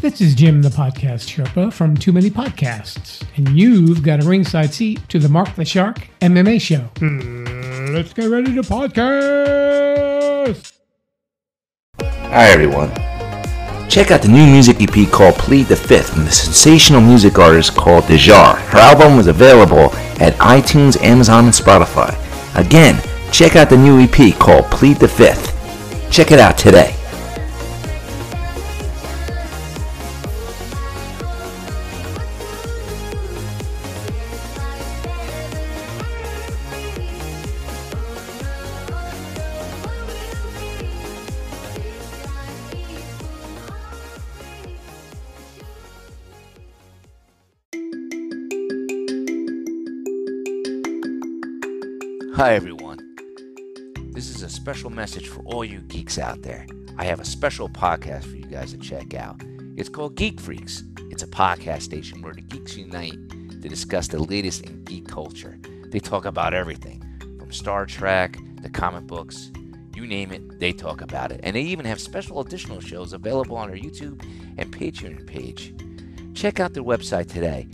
This is Jim, the podcast Sherpa from Too Many Podcasts, and you've got a ringside seat to the Mark the Shark MMA show. Hmm, let's get ready to podcast. Hi everyone. Check out the new music EP called Plead the Fifth from the sensational music artist called Dejar. Her album was available at iTunes, Amazon, and Spotify. Again, check out the new EP called Plead the Fifth. Check it out today. Hi, everyone. This is a special message for all you geeks out there. I have a special podcast for you guys to check out. It's called Geek Freaks. It's a podcast station where the geeks unite to discuss the latest in geek culture. They talk about everything from Star Trek to comic books, you name it, they talk about it. And they even have special additional shows available on their YouTube and Patreon page. Check out their website today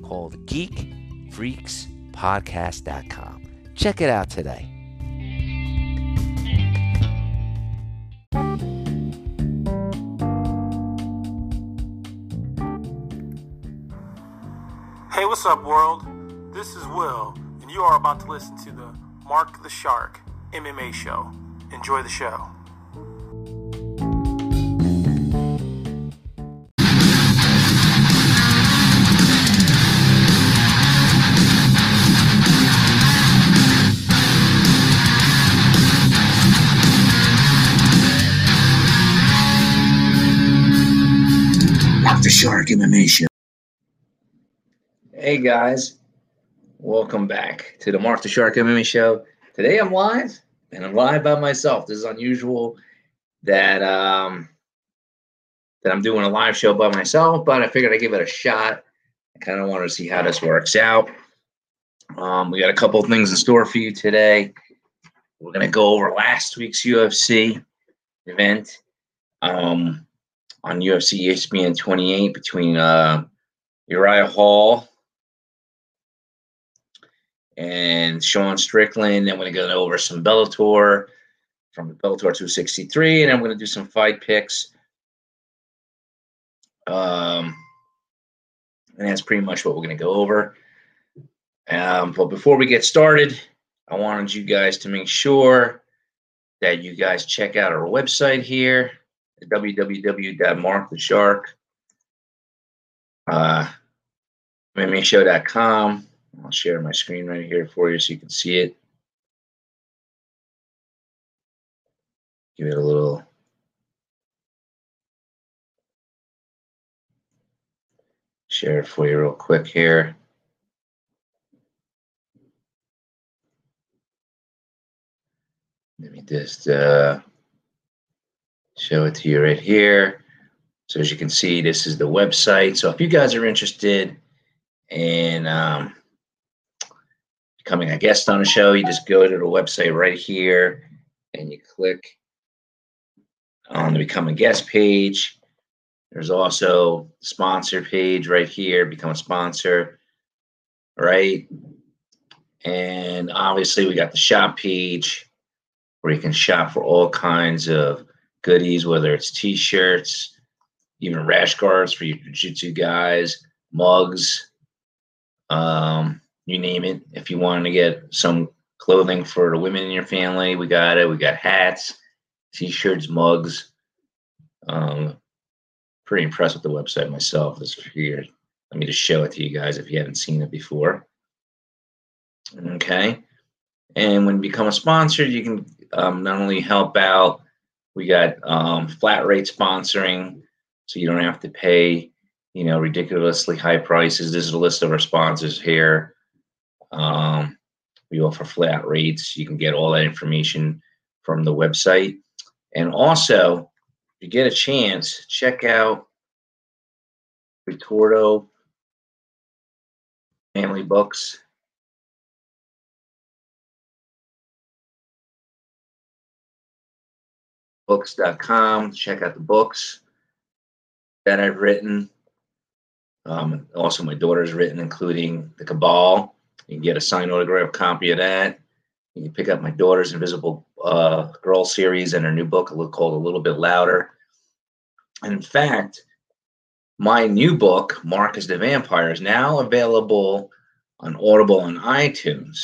called geekfreakspodcast.com. Check it out today. Hey, what's up, world? This is Will, and you are about to listen to the Mark the Shark MMA show. Enjoy the show. The Shark MMA Show. Hey guys, welcome back to the Mark the Shark MMA Show. Today I'm live, and I'm live by myself. This is unusual that um that I'm doing a live show by myself, but I figured I'd give it a shot. I kind of wanted to see how this works out. Um, we got a couple things in store for you today. We're gonna go over last week's UFC event. Um, on UFC ESPN 28 between uh, Uriah Hall and Sean Strickland. I'm going to go over some Bellator from Bellator 263, and I'm going to do some fight picks. Um, and that's pretty much what we're going to go over. Um, but before we get started, I wanted you guys to make sure that you guys check out our website here www.marktheshark uh. I'll share my screen right here for you so you can see it. Give it a little. Share it for you real quick here. Let me just uh, show it to you right here. So as you can see, this is the website. So if you guys are interested in um, becoming a guest on the show, you just go to the website right here and you click on the become a guest page. There's also sponsor page right here, become a sponsor, right? And obviously we got the shop page where you can shop for all kinds of goodies, whether it's t-shirts, even rash guards for your jiu-jitsu guys, mugs, um, you name it. If you want to get some clothing for the women in your family, we got it. We got hats, t-shirts, mugs. Um, pretty impressed with the website myself. This here. Let me just show it to you guys if you haven't seen it before. Okay. And when you become a sponsor, you can um, not only help out we got um, flat rate sponsoring, so you don't have to pay, you know, ridiculously high prices. This is a list of our sponsors here. Um, we offer flat rates. You can get all that information from the website. And also, if you get a chance, check out Retorto Family Books. books.com. Check out the books. that I've written. Um, also, my daughter's written, including The Cabal. You can get a signed autograph copy of that. You can pick up my daughter's Invisible uh, Girl series and her new book called A Little Bit Louder. And in fact, my new book, Marcus the Vampire, is now available on Audible and iTunes.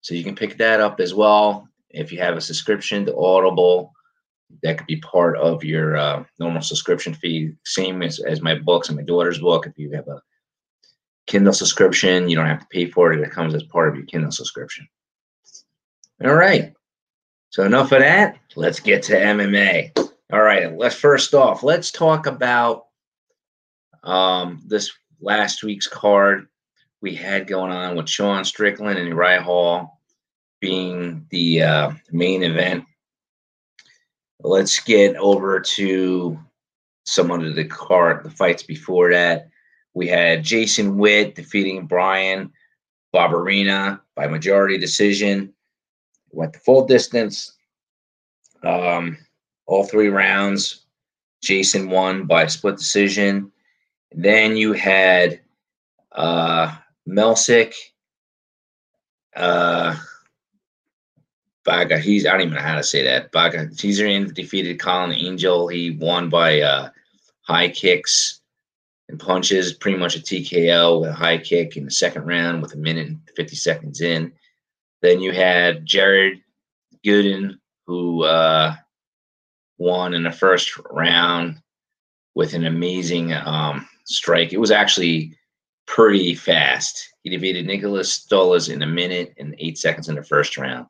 So you can pick that up as well. If you have a subscription to Audible, that could be part of your uh, normal subscription fee. Same as, as my books and my daughter's book. If you have a Kindle subscription, you don't have to pay for it. It comes as part of your Kindle subscription. All right. So enough of that. Let's get to MMA. All right. Let's first off, let's talk about um, this last week's card we had going on with Sean Strickland and Uriah Hall being the uh, main event. Let's get over to some of the card, the fights before that. We had Jason Witt defeating Bryan Barberena by majority decision. Went the full distance. Um, all three rounds. Jason won by split decision. Then you had uh, Melsik. Uh, Baga, he's I don't even know how to say that. Baga, Cesarian defeated Colin Angel. He won by uh, high kicks and punches, pretty much a TKO with a high kick in the second round with a minute and 50 seconds in. Then you had Jared Gooden, who uh, won in the first round with an amazing um, strike. It was actually pretty fast. He defeated Nicholas Stolas in a minute and eight seconds in the first round.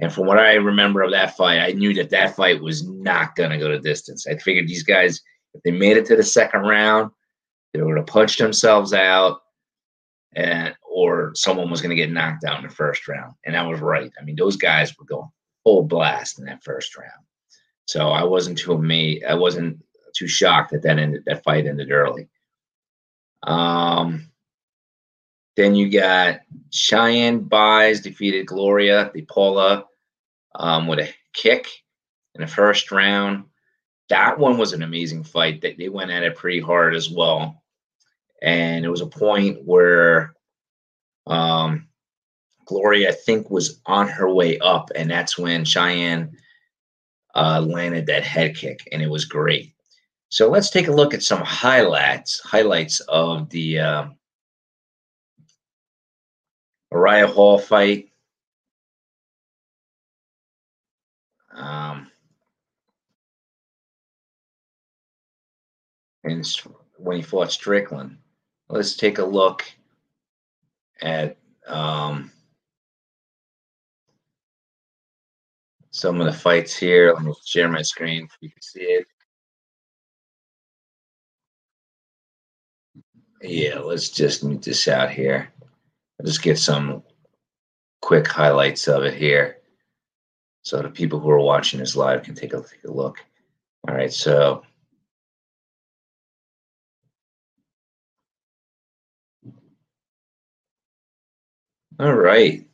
And from what I remember of that fight, I knew that that fight was not going to go to distance. I figured these guys, if they made it to the second round, they were going to punch themselves out, and or someone was going to get knocked out in the first round. And I was right. I mean, those guys were going full blast in that first round. So I wasn't too amazed. I wasn't too shocked that that ended that fight ended early. Um, then you got Cheyanne Buys defeated Gloria DePaula um, with a kick in the first round. That one was an amazing fight. They, they went at it pretty hard as well. And it was a point where um, Gloria, I think, was on her way up, and that's when Cheyenne uh, landed that head kick, and it was great. So let's take a look at some highlights highlights of the uh, Uriah Hall fight. Um, and when he fought Strickland. Let's take a look at um, some of the fights here. Let me share my screen so you can see it. Yeah, let's just mute this out here. I'll just get some quick highlights of it here. So the people who are watching this live can take a, take a look. All right, so All right.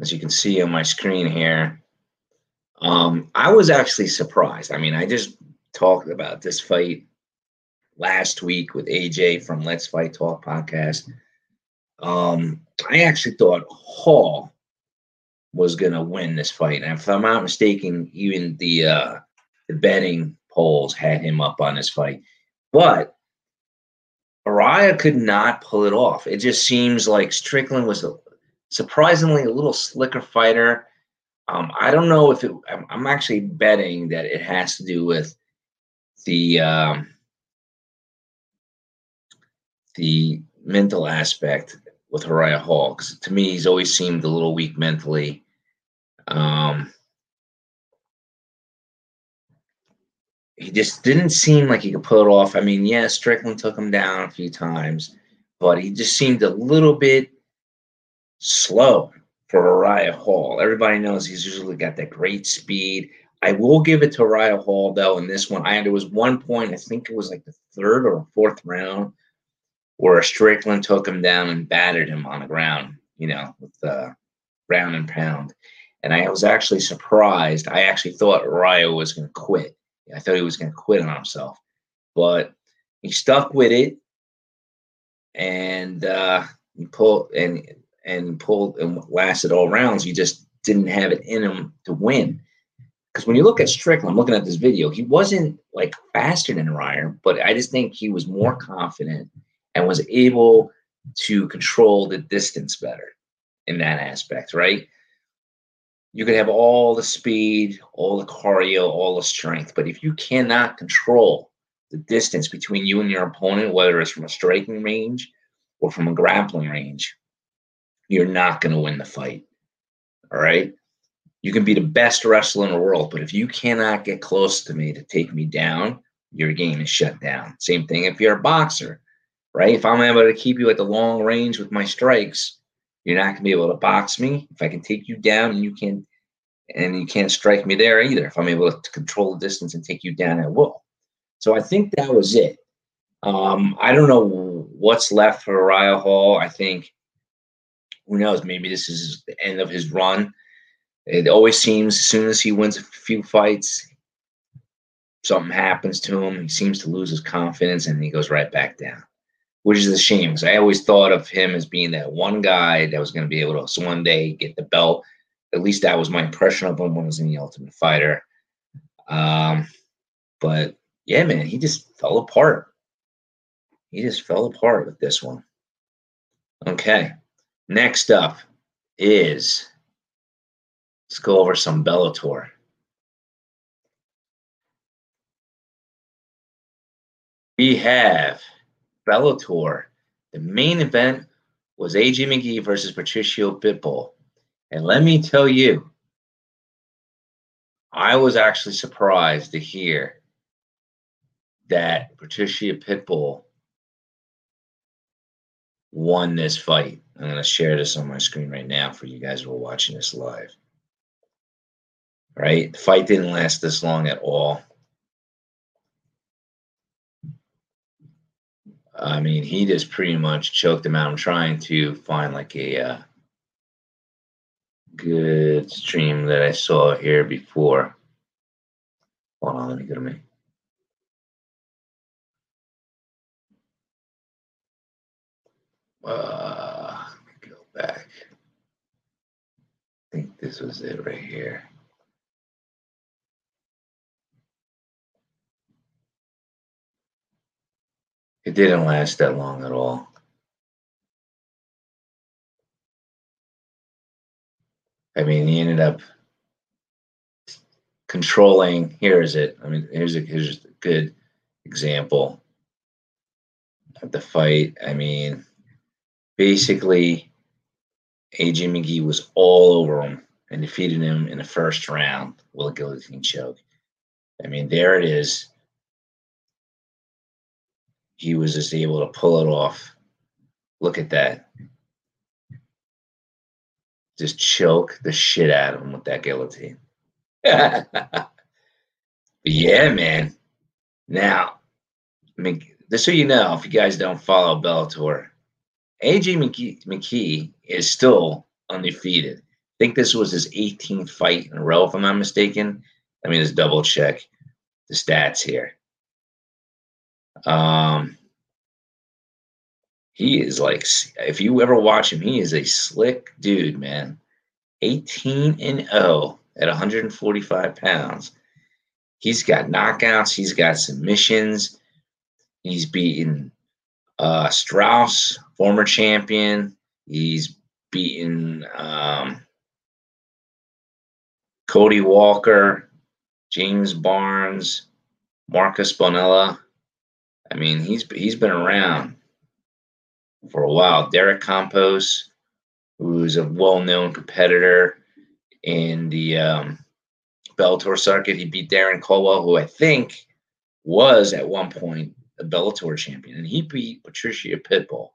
As you can see on my screen here, um, I was actually surprised. I mean, I just talked about this fight last week with AJ from Let's Fight Talk podcast. Um, I actually thought Hall was gonna win this fight, and if I'm not mistaken, even the uh, the betting polls had him up on this fight. But Uriah could not pull it off. It just seems like Strickland was a, surprisingly a little slicker fighter. Um, I don't know if it. I'm, I'm, actually betting that it has to do with the um, the mental aspect with Uriah Hall. Because to me, he's always seemed a little weak mentally. Um, he just didn't seem like he could pull it off. I mean, yeah, Strickland took him down a few times, but he just seemed a little bit slow for Uriah Hall. Everybody knows he's usually got that great speed. I will give it to Uriah Hall though in this one. I there was one point, I think it was like the third or fourth round, where Strickland took him down and battered him on the ground, you know, with the round and pound. And I was actually surprised. I actually thought Uriah was going to quit. I thought he was going to quit on himself. but he stuck with it and uh, he pulled and and pulled and lasted all rounds. He just didn't have it in him to win. Because when you look at Strickland, I'm looking at this video, he wasn't like faster than Ryer, but I just think he was more confident and was able to control the distance better in that aspect, right? You could have all the speed, all the cardio, all the strength, but if you cannot control the distance between you and your opponent, whether it's from a striking range or from a grappling range, you're not going to win the fight. All right. You can be the best wrestler in the world, but if you cannot get close to me to take me down, your game is shut down. Same thing if you're a boxer, right? If I'm able to keep you at the long range with my strikes, you're not to be able to box me. If I can take you down and you can and you can't strike me there either if I'm able to control the distance and take you down at will. So I think that was it. Um, I don't know what's left for Uriah Hall. I think who knows? Maybe this is the end of his run. It always seems as soon as he wins a few fights, something happens to him. He seems to lose his confidence and he goes right back down, which is a shame because I always thought of him as being that one guy that was going to be able to one day get the belt. At least that was my impression of him when he was in the Ultimate Fighter. Um, but yeah, man, he just fell apart. He just fell apart with this one. Okay. Next up is let's go over some Bellator. We have Bellator. The main event was AJ McKee versus Patricio Pitbull. And let me tell you, I was actually surprised to hear that Patricio Pitbull won this fight. I'm going to share this on my screen right now for you guys who are watching this live. Right? The fight didn't last this long at all. I mean, he just pretty much choked him out. I'm trying to find like a uh, good stream that I saw here before. Hold on, let me go to me. Uh, go back. I think this was it right here. It didn't last that long at all. I mean, he ended up controlling. Here is it. I mean, here's a here's a good example of the fight. I mean, basically AJ McKee was all over him and defeated him in the first round with a guillotine choke. I mean, there it is. He was just able to pull it off. Look at that. Just choke the shit out of him with that guillotine. yeah, man. Now, I mean, just so you know, if you guys don't follow Bellator, AJ McKee, McKee is still undefeated. I think this was his 18th fight in a row, if I'm not mistaken. Let me just double check the stats here. Um, he is like, if you ever watch him, he is a slick dude, man. 18 and 0 at 145 pounds. He's got knockouts, he's got submissions, he's beaten uh, Straus, former champion. He's beaten um, Cody Walker, James Barnes, Marcus Bonella. I mean, he's he's been around for a while. Derek Campos, who's a well-known competitor in the um, Bellator circuit, he beat Darrion Caldwell, who I think was at one point a Bellator champion, and he beat Patricio Pitbull.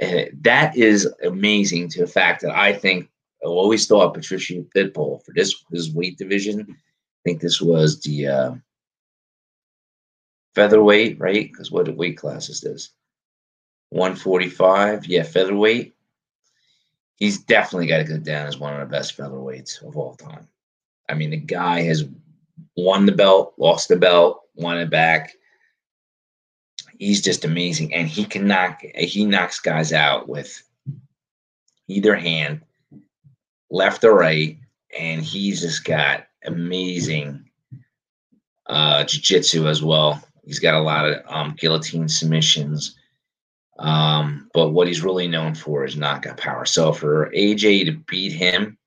And that is amazing to the fact that I think I always thought Patricio Pitbull for this his weight division. I think this was the uh, featherweight, right? Because what weight class is this? 145. Yeah, featherweight. He's definitely got to go down as one of the best featherweights of all time. I mean, the guy has won the belt, lost the belt, won it back. he's just amazing, and he can knock he knocks guys out with either hand, left or right, and he's just got amazing uh, jiu-jitsu as well. He's got a lot of um, guillotine submissions. Um, but what he's really known for is knockout power. So for AJ to beat him,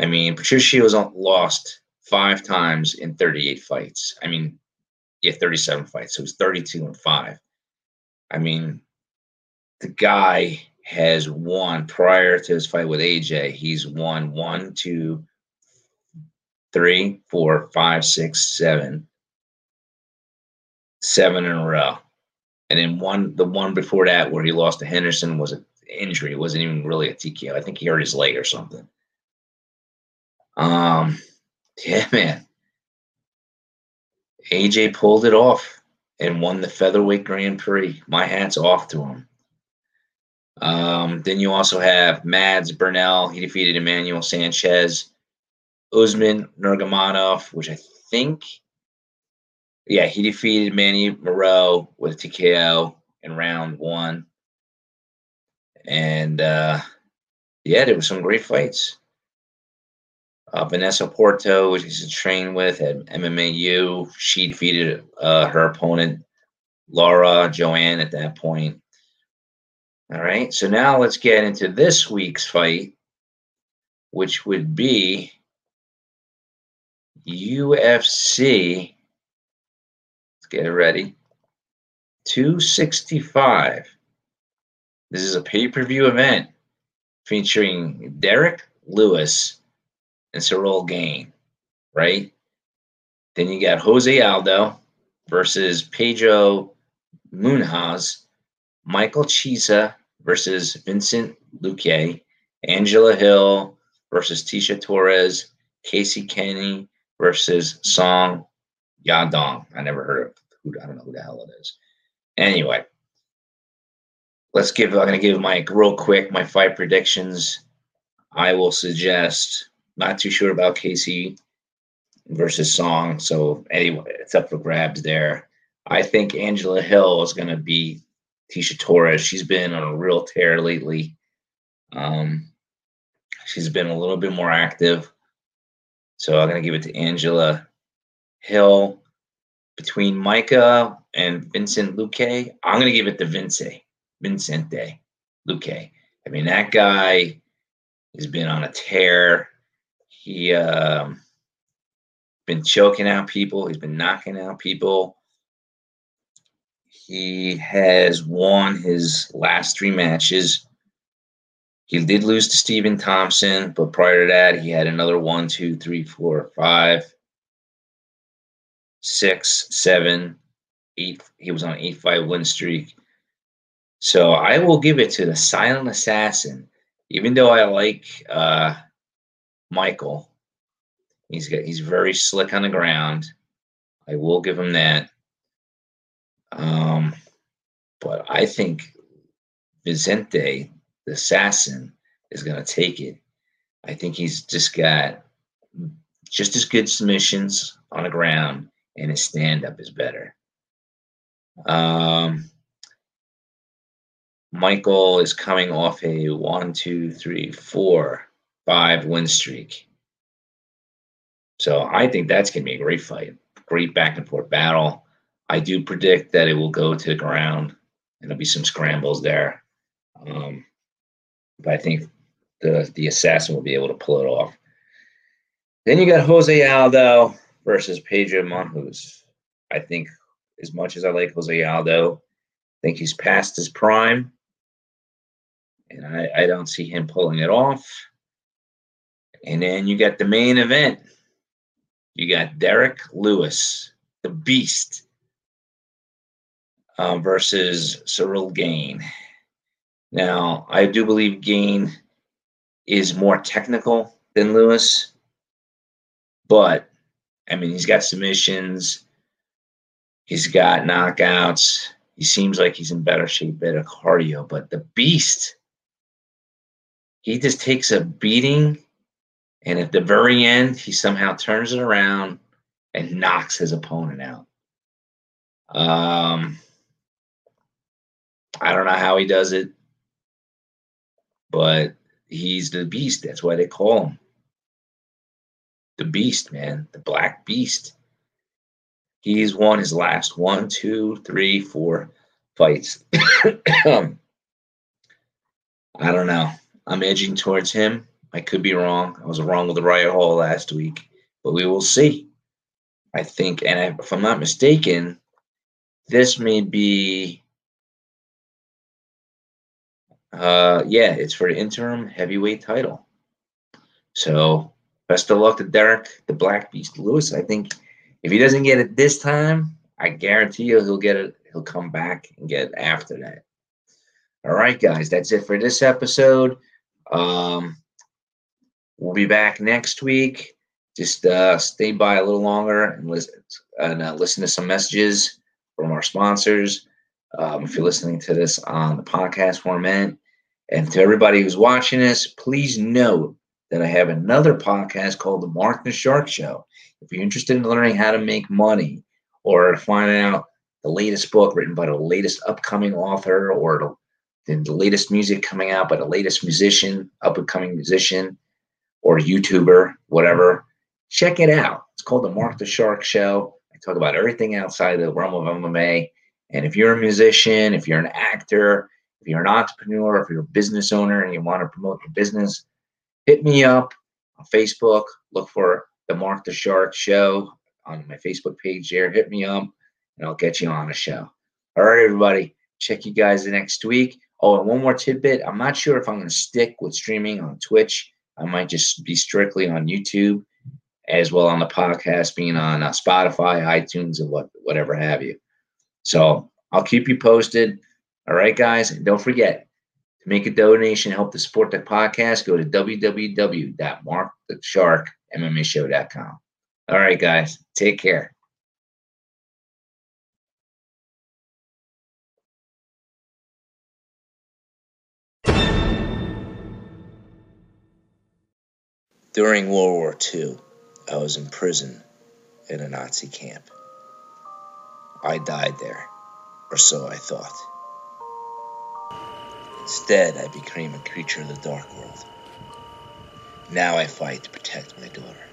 I mean, Patricio was lost five times in 38 fights. I mean, yeah, 37 fights. So he's 32 and five. I mean, the guy has won prior to his fight with AJ. He's won one, two, three, four, five, six, seven, seven in a row. And then one, the one before that where he lost to Henderson was an injury. It wasn't even really a TKO. I think he hurt his leg or something. Um, yeah, man. AJ pulled it off and won the featherweight Grand Prix. My hat's off to him. Um, then you also have Mads Burnell. He defeated Emmanuel Sanchez. Usman Nurmagomedov, which I think, yeah, he defeated Manny Muro with a TKO in round one. And uh, yeah, there were some great fights. Uh, Vanessa Porto, which he's trained with at MMAU, she defeated uh, her opponent, Laura Joanne, at that point. All right, so now let's get into this week's fight, which would be UFC. Get it ready. 265. This is a pay per view event featuring Derrick Lewis and Ciryl Gane, right? Then you got Jose Aldo versus Pedro Munhoz, Michael Chiesa versus Vincent Luque, Angela Hill versus Tecia Torres, Casey Kenny versus Song Yadong. I never heard of who I don't know who the hell it is. Anyway, let's give I'm gonna give my real quick my fight predictions. I will suggest not too sure about Casey versus Song. So anyway, it's up for grabs there. I think Angela Hill is gonna be Tecia Torres. She's been on a real tear lately. Um, she's been a little bit more active. So I'm to give it to Angela Hill. Between Micah and Vincent Luque, I'm going to give it to Vince, Vicente Luque. I mean, that guy has been on a tear. He uh, been choking out people. He's been knocking out people. He has won his last three matches. He did lose to Stephen Thompson, but prior to that, he had another one, two, three, four, five, six, seven, eight. He was on an eight five win streak. So I will give it to the silent assassin, even though I like uh, Michael. He's got he's very slick on the ground. I will give him that. Um, but I think Vicente the assassin is going to take it. I think he's just got just as good submissions on the ground, and his stand up is better. Um, Michael is coming off a one, two, three, four, five win streak. So I think that's going to be a great fight, great back and forth battle. I do predict that it will go to the ground and there'll be some scrambles there. Um, but I think the the assassin will be able to pull it off. Then you got Jose Aldo versus Pedro Munhoz. I think as much as I like Jose Aldo, I think he's past his prime. And I, I don't see him pulling it off. And then you got the main event. You got Derrick Lewis, the beast, uh, versus Ciryl Gane. Now, I do believe Gane is more technical than Lewis, but I mean, he's got submissions, he's got knockouts. He seems like he's in better shape, better cardio, but the beast, he just takes a beating, and at the very end, he somehow turns it around and knocks his opponent out. Um, I don't know how he does it, but he's the beast. That's why they call him the beast, man, the black beast. He's won his last one, two, three, four fights. um, I don't know. I'm edging towards him. I could be wrong. I was wrong with the Uriah Hall last week, but we will see. I think, and if I'm not mistaken, this may be uh, yeah, it's for the interim heavyweight title. So best of luck to Derrick, the Black Beast Lewis. I think if he doesn't get it this time, I guarantee you he'll get it. He'll come back and get it after that. All right, guys, that's it for this episode. Um, we'll be back next week. Just uh, stay by a little longer and listen and uh, listen to some messages from our sponsors. Um, if you're listening to this on the podcast format, and to everybody who's watching this, please note that I have another podcast called The Mark the Shark Show. If you're interested in learning how to make money or finding out the latest book written by the latest upcoming author or the, the latest music coming out by the latest musician, up and coming musician, or YouTuber, whatever, check it out. It's called The Mark the Shark Show. I talk about everything outside the realm of MMA. And if you're a musician, if you're an actor, if you're an entrepreneur, if you're a business owner and you want to promote your business, hit me up on Facebook. Look for the Mark the Shark Show on my Facebook page there. Hit me up and I'll get you on a show. All right, everybody. Check you guys the next week. Oh, and one more tidbit. I'm not sure if I'm going to stick with streaming on Twitch. I might just be strictly on YouTube as well on the podcast, being on uh, Spotify, iTunes, and what whatever have you. So I'll keep you posted. All right, guys. And don't forget to make a donation, help to support the podcast, go to www.markthesharkmmashow.com. All right, guys. Take care. During World War II, I was in prison in a Nazi camp. I died there, or so I thought. Instead, I became a creature of the dark world. Now I fight to protect my daughter.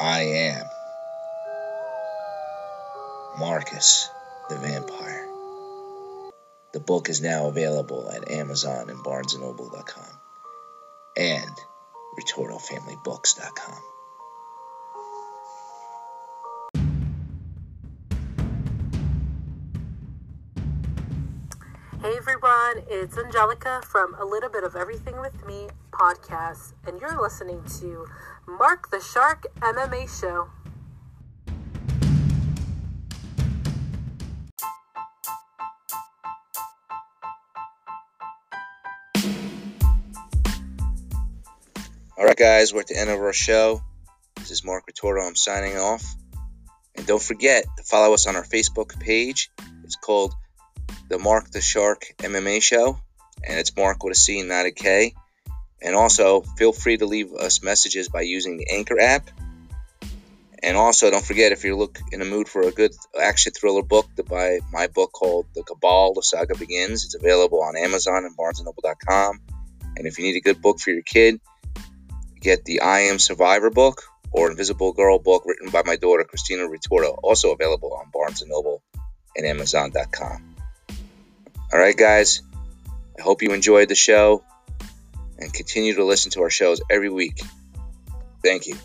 I am Marcus the Vampire. The book is now available at Amazon and BarnesandNoble.com and RetortoFamilyBooks.com. everyone, it's Angelica from A Little Bit of Everything with Me podcast, and you're listening to Mark the Shark MMA Show. All right, guys, we're at the end of our show. This is Mark Retorto. I'm signing off. And don't forget to follow us on our Facebook page. It's called the Mark the Shark MMA Show, and it's Mark with a C, not a K. And also, feel free to leave us messages by using the Anchor app. And also, don't forget if you're look in the mood for a good action thriller book, to buy my book called The Cabal: The Saga Begins. It's available on Amazon and BarnesandNoble.com. And if you need a good book for your kid, get the I Am Survivor book or Invisible Girl book written by my daughter Christina Retorto, also available on Barnes and Noble and Amazon.com. All right, guys. I hope you enjoyed the show and continue to listen to our shows every week. Thank you.